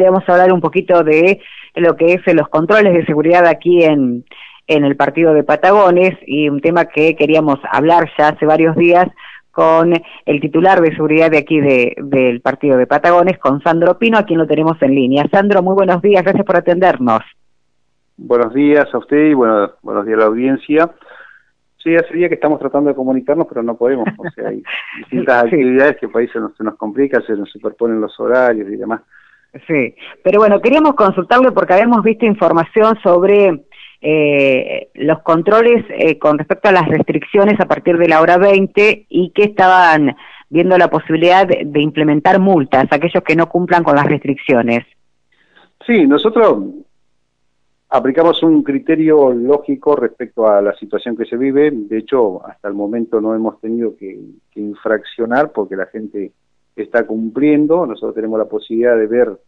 queríamos hablar un poquito de lo que es los controles de seguridad aquí en, en el partido de Patagones y un tema que queríamos hablar ya hace varios días con el titular de seguridad de aquí de, del partido de Patagones, con Sandro Pino, a quien lo tenemos en línea. Sandro, muy buenos días, gracias por atendernos. Buenos días a usted y bueno, buenos días a la audiencia. Sí, hace día que estamos tratando de comunicarnos, pero no podemos. O sea, hay distintas actividades que por ahí se nos, se nos complica, se nos superponen los horarios y demás. Sí, pero bueno, queríamos consultarle porque habíamos visto información sobre eh, los controles eh, con respecto a las restricciones a partir de la hora 20 y que estaban viendo la posibilidad de, implementar multas a aquellos que no cumplan con las restricciones. Sí, nosotros aplicamos un criterio lógico respecto a la situación que se vive. De hecho, hasta el momento no hemos tenido que, que infraccionar porque la gente está cumpliendo. Nosotros tenemos la posibilidad de ver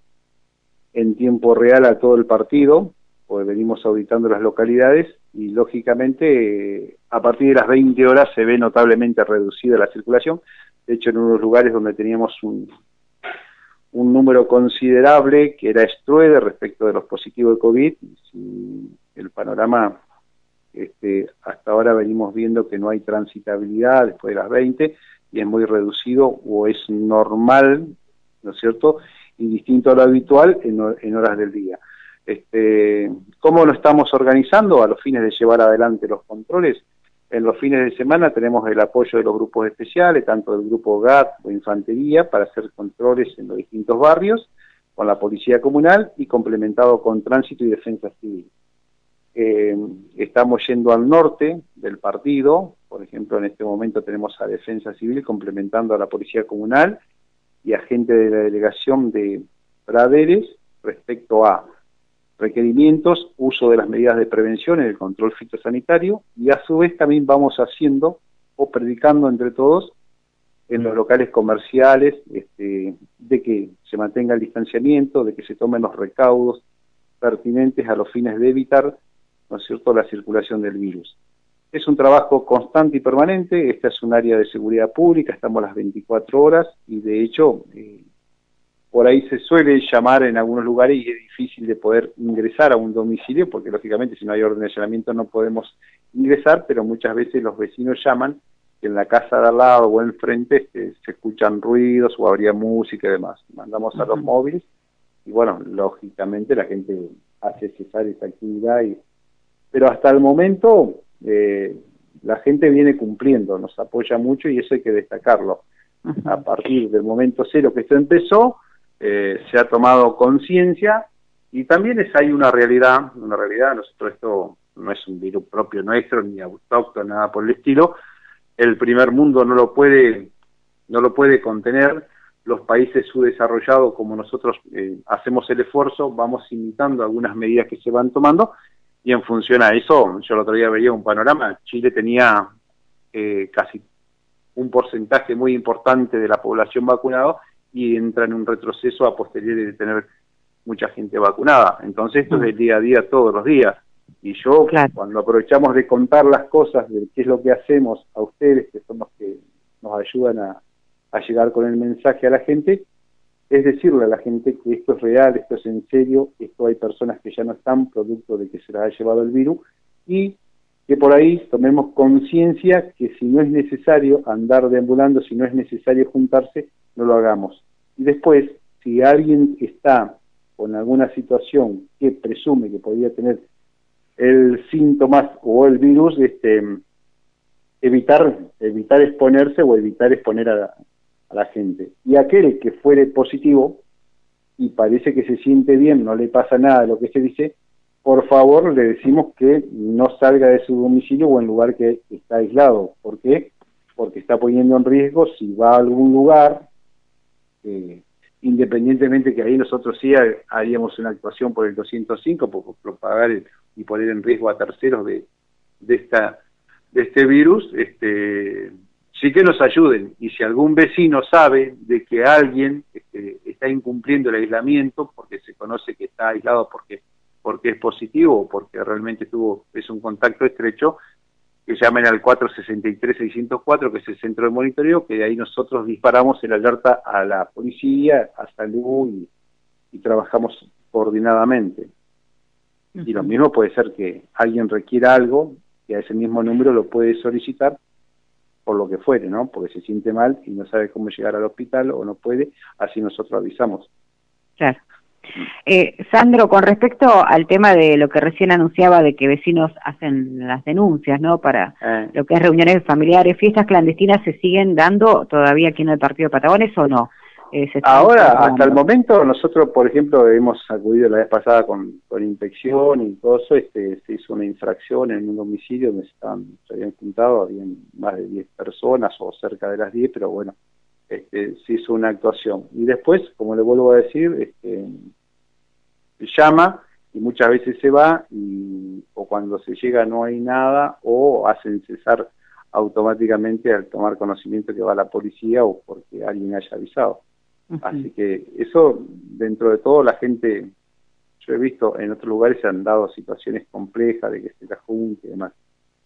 en tiempo real a todo el partido pues venimos auditando las localidades y lógicamente a partir de las 20 horas se ve notablemente reducida la circulación. De hecho, en unos lugares donde teníamos un, un número considerable que era estruede respecto de los positivos de COVID, el panorama este, hasta ahora venimos viendo que no hay transitabilidad después de las 20 y es muy reducido o es normal, ¿no es cierto? Y distinto a lo habitual en horas del día. Este, ¿Cómo lo estamos organizando a los fines de llevar adelante los controles? En los fines de semana tenemos el apoyo de los grupos especiales, tanto del grupo GAT o Infantería, para hacer controles en los distintos barrios, con la Policía Comunal y complementado con Tránsito y Defensa Civil. Eh, estamos yendo al norte del partido, por ejemplo, en este momento tenemos a Defensa Civil complementando a la Policía Comunal y a gente de la delegación de Praderes respecto a requerimientos, uso de las medidas de prevención en el control fitosanitario y a su vez también vamos haciendo o predicando entre todos en los locales comerciales este, de que se mantenga el distanciamiento, de que se tomen los recaudos pertinentes a los fines de evitar, ¿no es cierto?, la circulación del virus. Es un trabajo constante y permanente, esta es un área de seguridad pública, estamos las 24 horas y de hecho eh, por ahí se suele llamar en algunos lugares y es difícil de poder ingresar a un domicilio porque lógicamente si no hay orden de allanamiento no podemos ingresar, pero muchas veces los vecinos llaman que en la casa de al lado o enfrente este, se escuchan ruidos o habría música y demás. Mandamos a los móviles y bueno, lógicamente la gente hace cesar esa actividad. Y, pero hasta el momento eh, la gente viene cumpliendo, nos apoya mucho y eso hay que destacarlo. A partir del momento cero que esto empezó, eh, se ha tomado conciencia y también es hay una realidad, una realidad, nosotros esto no es un virus propio nuestro ni autóctono, nada por el estilo, el primer mundo no lo puede, no lo puede contener, los países subdesarrollados como nosotros eh, hacemos el esfuerzo, vamos imitando algunas medidas que se van tomando y en función a eso, yo el otro día veía un panorama, Chile tenía eh, casi un porcentaje muy importante de la población vacunada y entra en un retroceso a posteriori de tener mucha gente vacunada. Entonces esto es del día a día todos los días. Y yo, cuando aprovechamos de contar las cosas, de qué es lo que hacemos a ustedes, que son los que nos ayudan a, a llegar con el mensaje a la gente, es decirle a la gente que esto es real, esto es en serio, esto hay personas que ya no están producto de que se las ha llevado el virus y que por ahí tomemos conciencia que si no es necesario andar deambulando, si no es necesario juntarse, no lo hagamos. Y después, si alguien está con alguna situación que presume que podría tener el síntoma o el virus, este, evitar, evitar exponerse o evitar exponer a, a la gente. Y aquel que fuere positivo y parece que se siente bien, no le pasa nada lo que se dice, por favor le decimos que no salga de su domicilio o en lugar que está aislado. ¿Por qué? Porque está poniendo en riesgo si va a algún lugar, eh, independientemente que ahí nosotros sí haríamos una actuación por el 205, por propagar y poner en riesgo a terceros de, de, esta, de este virus, este, sí que nos ayuden. Y si algún vecino sabe de que alguien este, está incumpliendo el aislamiento, porque se conoce que está aislado porque porque es positivo o porque realmente tuvo es un contacto estrecho, que llamen al 463-604, que es el centro de monitoreo, que de ahí nosotros disparamos el alerta a la policía, a salud y, y trabajamos coordinadamente. Y lo mismo puede ser que alguien requiera algo y a ese mismo número lo puede solicitar por lo que fuere, ¿no? Porque se siente mal y no sabe cómo llegar al hospital o no puede, así nosotros avisamos. Claro. Eh, Sandro, con respecto al tema de lo que recién anunciaba de que vecinos hacen las denuncias, ¿no? Para eh. lo que es reuniones familiares, fiestas clandestinas, ¿se siguen dando todavía aquí en el Partido de Patagones o no? Eh, Ahora, hasta el momento, nosotros, por ejemplo, hemos acudido la vez pasada con, con inspección y todo eso, este, se hizo una infracción en un domicilio donde se, estaban, se habían juntado, habían más de 10 personas o cerca de las 10, pero bueno, este, se hizo una actuación. Y después, como le vuelvo a decir, este, llama y muchas veces se va y, o cuando se llega no hay nada o hacen cesar automáticamente al tomar conocimiento que va la policía o porque alguien haya avisado. Así que eso, dentro de todo, la gente, yo he visto en otros lugares se han dado situaciones complejas de que se la junte y demás.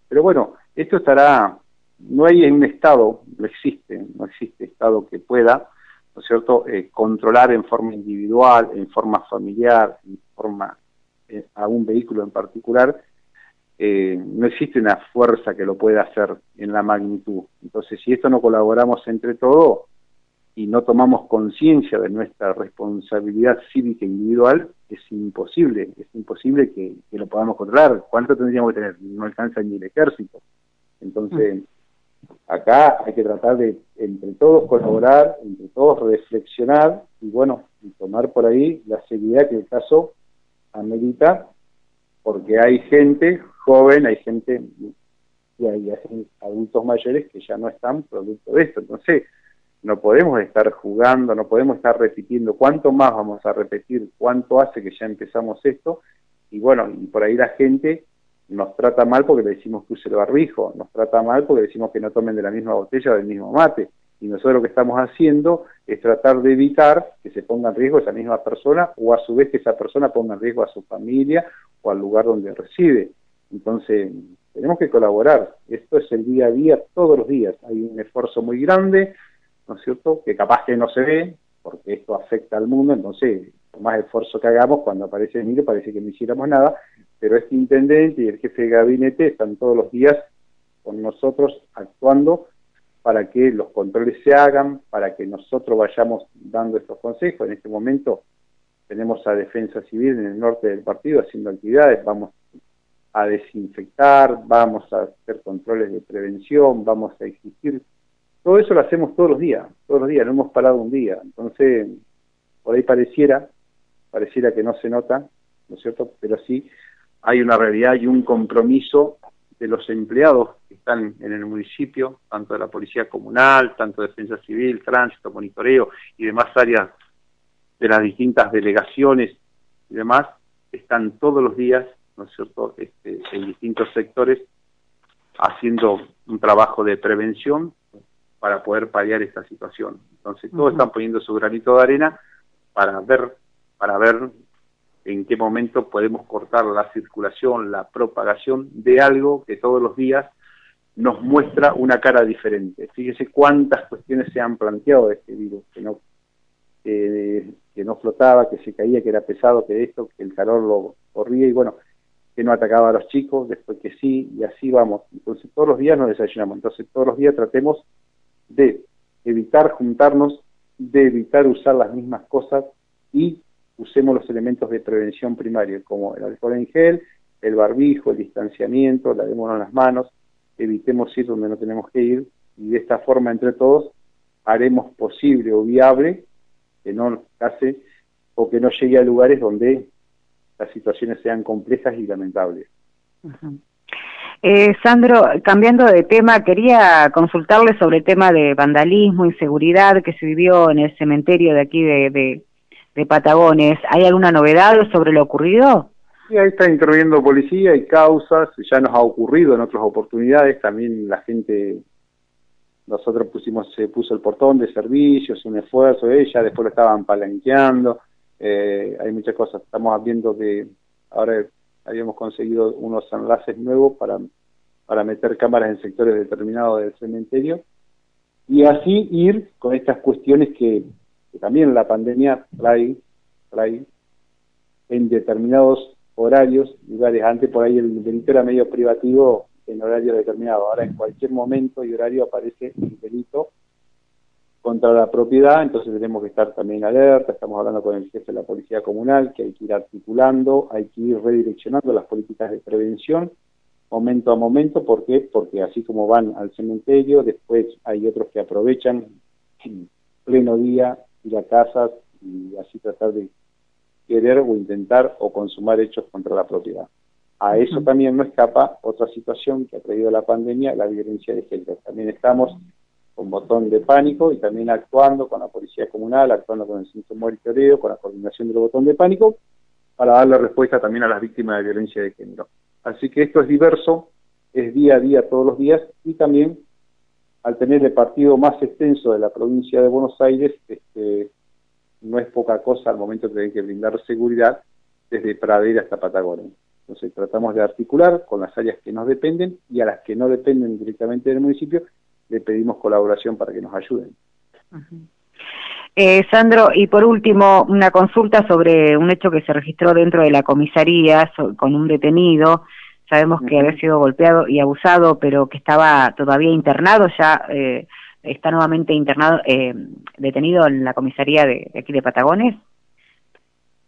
Pero bueno, esto estará, no hay un Estado, no existe, no existe Estado que pueda, ¿no es cierto?, eh, controlar en forma individual, en forma familiar, en forma eh, a un vehículo en particular, eh, no existe una fuerza que lo pueda hacer en la magnitud. Entonces, si esto no colaboramos entre todos, y no tomamos conciencia de nuestra responsabilidad cívica individual, es imposible, es imposible que, lo podamos controlar. ¿Cuánto tendríamos que tener? No alcanza ni el ejército. Entonces, acá hay que tratar de, entre todos, colaborar, entre todos, reflexionar y, bueno, tomar por ahí la seriedad que el caso amerita, porque hay gente joven, hay gente y hay adultos mayores que ya no están producto de esto. Entonces, no podemos estar jugando, no podemos estar repitiendo. ¿Cuánto más vamos a repetir? ¿Cuánto hace que ya empezamos esto? Y bueno, y por ahí la gente nos trata mal porque le decimos que use el barbijo, nos trata mal porque le decimos que no tomen de la misma botella o del mismo mate. Y nosotros lo que estamos haciendo es tratar de evitar que se ponga en riesgo esa misma persona o a su vez que esa persona ponga en riesgo a su familia o al lugar donde reside. Entonces, tenemos que colaborar. Esto es el día a día, todos los días. Hay un esfuerzo muy grande, ¿no es cierto? Que capaz que no se ve, porque esto afecta al mundo, entonces, por más esfuerzo que hagamos, cuando aparece el parece que no hiciéramos nada, pero este intendente y el jefe de gabinete están todos los días con nosotros actuando para que los controles se hagan, para que nosotros vayamos dando estos consejos. En este momento tenemos a Defensa Civil en el norte del partido haciendo actividades, vamos a desinfectar, vamos a hacer controles de prevención, vamos a exigir todo eso lo hacemos todos los días, todos los días, no hemos parado un día. Entonces, por ahí pareciera, pareciera que no se nota, ¿no es cierto? Pero sí hay una realidad y un compromiso de los empleados que están en el municipio, tanto de la Policía Comunal, tanto de Defensa Civil, Tránsito, Monitoreo y demás áreas de las distintas delegaciones y demás, están todos los días, ¿no es cierto?, este, en distintos sectores haciendo un trabajo de prevención para poder paliar esta situación. Entonces todos están poniendo su granito de arena para ver, para ver en qué momento podemos cortar la circulación, la propagación de algo que todos los días nos muestra una cara diferente. Fíjese cuántas cuestiones se han planteado de este virus, que no, que no flotaba, que se caía, que era pesado, que esto, que el calor lo corría y bueno, que no atacaba a los chicos, después que sí, y así vamos. Entonces todos los días nos desayunamos, entonces todos los días tratemos de evitar juntarnos, de evitar usar las mismas cosas y usemos los elementos de prevención primaria, como el alcohol en gel, el barbijo, el distanciamiento, lavémonos las manos, evitemos ir donde no tenemos que ir y de esta forma entre todos haremos posible o viable que no case o que no llegue a lugares donde las situaciones sean complejas y lamentables. Eh, Sandro, cambiando de tema, quería consultarle sobre el tema de vandalismo, inseguridad que se vivió en el cementerio de aquí de, de, Patagones. ¿Hay alguna novedad sobre lo ocurrido? Sí, ahí está interviniendo policía y causas, ya nos ha ocurrido en otras oportunidades, también la gente, nosotros pusimos, se puso el portón de servicios, un esfuerzo, ella después lo estaban palanqueando, eh, hay muchas cosas, estamos viendo que ahora habíamos conseguido unos enlaces nuevos para, para meter cámaras en sectores determinados del cementerio. Y así ir con estas cuestiones que, también la pandemia trae ahí, en determinados horarios, lugares, antes por ahí el delito era medio privativo en horario determinado, ahora en cualquier momento y horario aparece el delito contra la propiedad, entonces tenemos que estar también alerta, estamos hablando con el jefe de la Policía Comunal, que hay que ir articulando, hay que ir redireccionando las políticas de prevención, momento a momento, ¿por qué? Porque así como van al cementerio, después hay otros que aprovechan en pleno día ir a casas y así tratar de querer o intentar o consumar hechos contra la propiedad. A eso también no escapa otra situación que ha traído la pandemia, la violencia de género. También estamos con botón de pánico y también actuando con la Policía Comunal, actuando con el Centro Monitoreo, con la coordinación del botón de pánico, para darle respuesta también a las víctimas de violencia de género. Así que esto es diverso, es día a día todos los días y también al tener el partido más extenso de la provincia de Buenos Aires, este, no es poca cosa al momento de que brindar seguridad desde Pradera hasta Patagonia. Entonces tratamos de articular con las áreas que nos dependen y a las que no dependen directamente del municipio, le pedimos colaboración para que nos ayuden. Eh, Sandro, y por último, una consulta sobre un hecho que se registró dentro de la comisaría con un detenido. Sabemos que había sido golpeado y abusado, pero que estaba todavía internado, ya eh, está nuevamente internado, eh, detenido en la comisaría de, aquí de Patagones.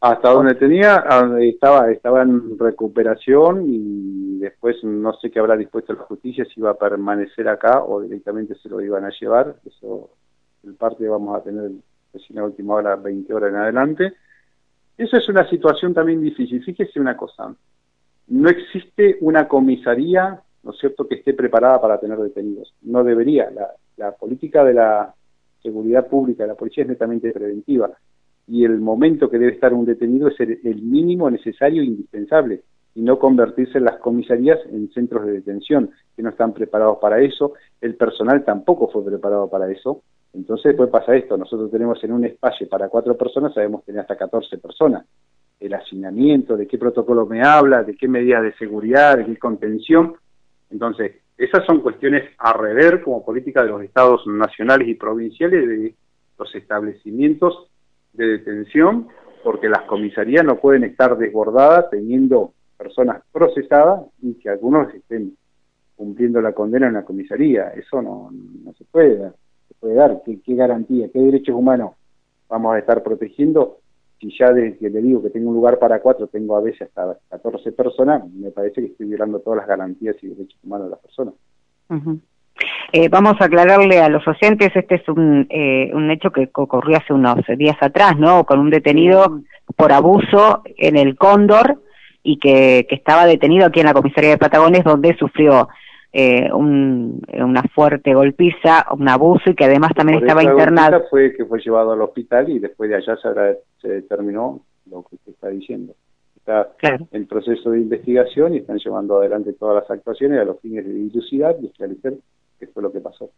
Hasta donde tenía, estaba, estaba en recuperación y después no sé qué habrá dispuesto la justicia, si iba a permanecer acá o directamente se lo iban a llevar. Eso, el parte vamos a tener en la última hora, 20 horas en adelante. Eso es una situación también difícil. Fíjese una cosa, no existe una comisaría, ¿no es cierto?, que esté preparada para tener detenidos. No debería. La, la política de la seguridad pública de la policía es netamente preventiva y el momento que debe estar un detenido es el, mínimo necesario e indispensable y no convertirse las comisarías en centros de detención, que no están preparados para eso, el personal tampoco fue preparado para eso, entonces después pasa esto, nosotros tenemos en un espacio para cuatro personas, sabemos tener hasta 14 personas, el hacinamiento, de qué protocolo me habla, de qué medidas de seguridad, de qué contención, entonces esas son cuestiones a rever como política de los estados nacionales y provinciales de los establecimientos de detención, porque las comisarías no pueden estar desbordadas teniendo personas procesadas y que algunos estén cumpliendo la condena en la comisaría. Eso no, no se puede dar. Se puede dar. ¿Qué, ¿Qué, garantía? ¿Qué derechos humanos vamos a estar protegiendo? Si ya desde que le digo que tengo un lugar para cuatro, tengo a veces hasta 14 personas, me parece que estoy violando todas las garantías y derechos humanos de las personas. Eh, vamos a aclararle a los oyentes, este es un, eh, un hecho que ocurrió hace unos días atrás, ¿no? Con un detenido por abuso en el Cóndor y que, que estaba detenido aquí en la comisaría de Patagones donde sufrió eh, un, una fuerte golpiza, un abuso y que además también estaba internado. fue que fue llevado al hospital y después de allá se, se determinó lo que usted está diciendo. Está en proceso de investigación y están llevando adelante todas las actuaciones a los fines de dilucidar y esclarecer qué fue lo que pasó.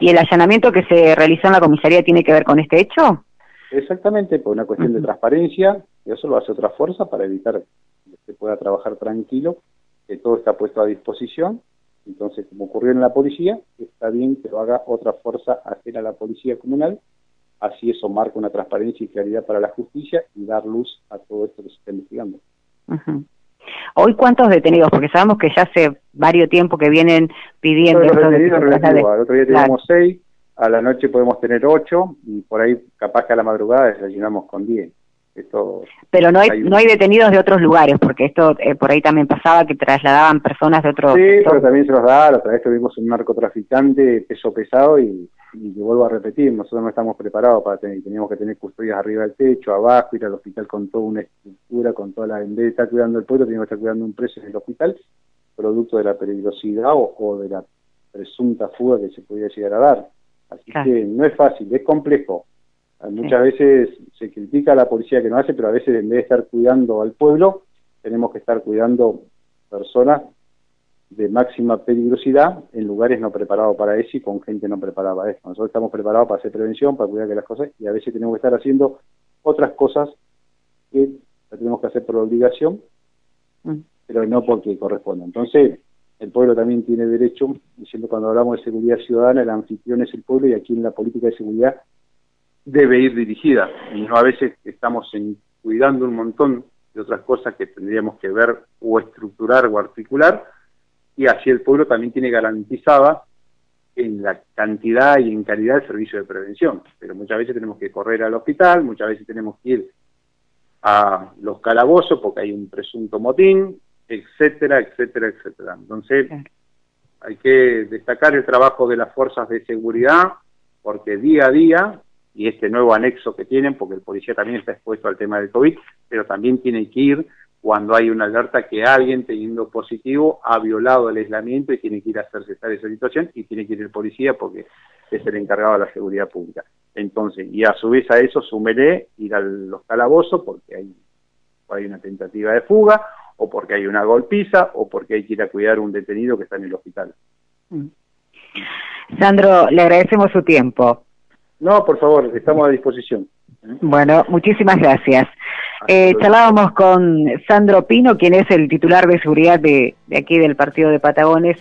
¿Y el allanamiento que se realizó en la comisaría tiene que ver con este hecho? Exactamente, por una cuestión de transparencia, y eso lo hace otra fuerza para evitar se pueda trabajar tranquilo, que todo está puesto a disposición. Entonces, como ocurrió en la policía, está bien que lo haga otra fuerza ajena a la policía comunal, así eso marca una transparencia y claridad para la justicia y dar luz a todo esto que se está investigando. Hoy, ¿cuántos detenidos? Porque sabemos que ya hace varios tiempo que vienen pidiendo... Los detenidos Al otro día teníamos seis, a la noche podemos tener ocho, y por ahí capaz que a la madrugada desayunamos con diez. Esto, Pero no hay, no hay detenidos de otros lugares, porque esto eh, por ahí también pasaba que trasladaban personas de otros... Sí, pero también se nos da, la otra vez tuvimos un narcotraficante peso pesado y y vuelvo a repetir, nosotros no estamos preparados para tener, teníamos que tener custodias arriba del techo, abajo, ir al hospital con toda una estructura, con toda la, en vez de estar cuidando el pueblo, teníamos que estar cuidando un preso en el hospital, producto de la peligrosidad o, de la presunta fuga que se podía llegar a dar. Así que no es fácil, es complejo. Muchas veces se critica a la policía que no hace, pero a veces en vez de estar cuidando al pueblo, tenemos que estar cuidando personas de máxima peligrosidad en lugares no preparados para eso y con gente no preparada para eso. Nosotros estamos preparados para hacer prevención, para cuidar que las cosas, y a veces tenemos que estar haciendo otras cosas que tenemos que hacer por obligación, mm. pero no porque corresponda. Entonces, el pueblo también tiene derecho, diciendo cuando hablamos de seguridad ciudadana, el anfitrión es el pueblo y aquí en la política de seguridad debe ir dirigida y no a veces estamos cuidando un montón de otras cosas que tendríamos que ver o estructurar o articular y así el pueblo también tiene garantizada en la cantidad y en calidad del servicio de prevención. Pero muchas veces tenemos que correr al hospital, muchas veces tenemos que ir a los calabozos porque hay un presunto motín, etcétera, etcétera, etcétera. Entonces, hay que destacar el trabajo de las fuerzas de seguridad porque día a día, y este nuevo anexo que tienen, porque el policía también está expuesto al tema del COVID, pero también tiene que ir cuando hay una alerta que alguien teniendo positivo ha violado el aislamiento y tiene que ir a hacer cesar esa situación y tiene que ir el policía porque es el encargado de la seguridad pública. Entonces, y a su vez a eso sumeré ir a los calabozos porque hay, hay una tentativa de fuga o porque hay una golpiza o porque hay que ir a cuidar a un detenido que está en el hospital. Mm. Sandro, le agradecemos su tiempo. No, por favor, estamos a disposición. Bueno, muchísimas gracias. Eh, charlábamos con Sandro Pino, quien es el titular de seguridad de, de aquí del partido de Patagones.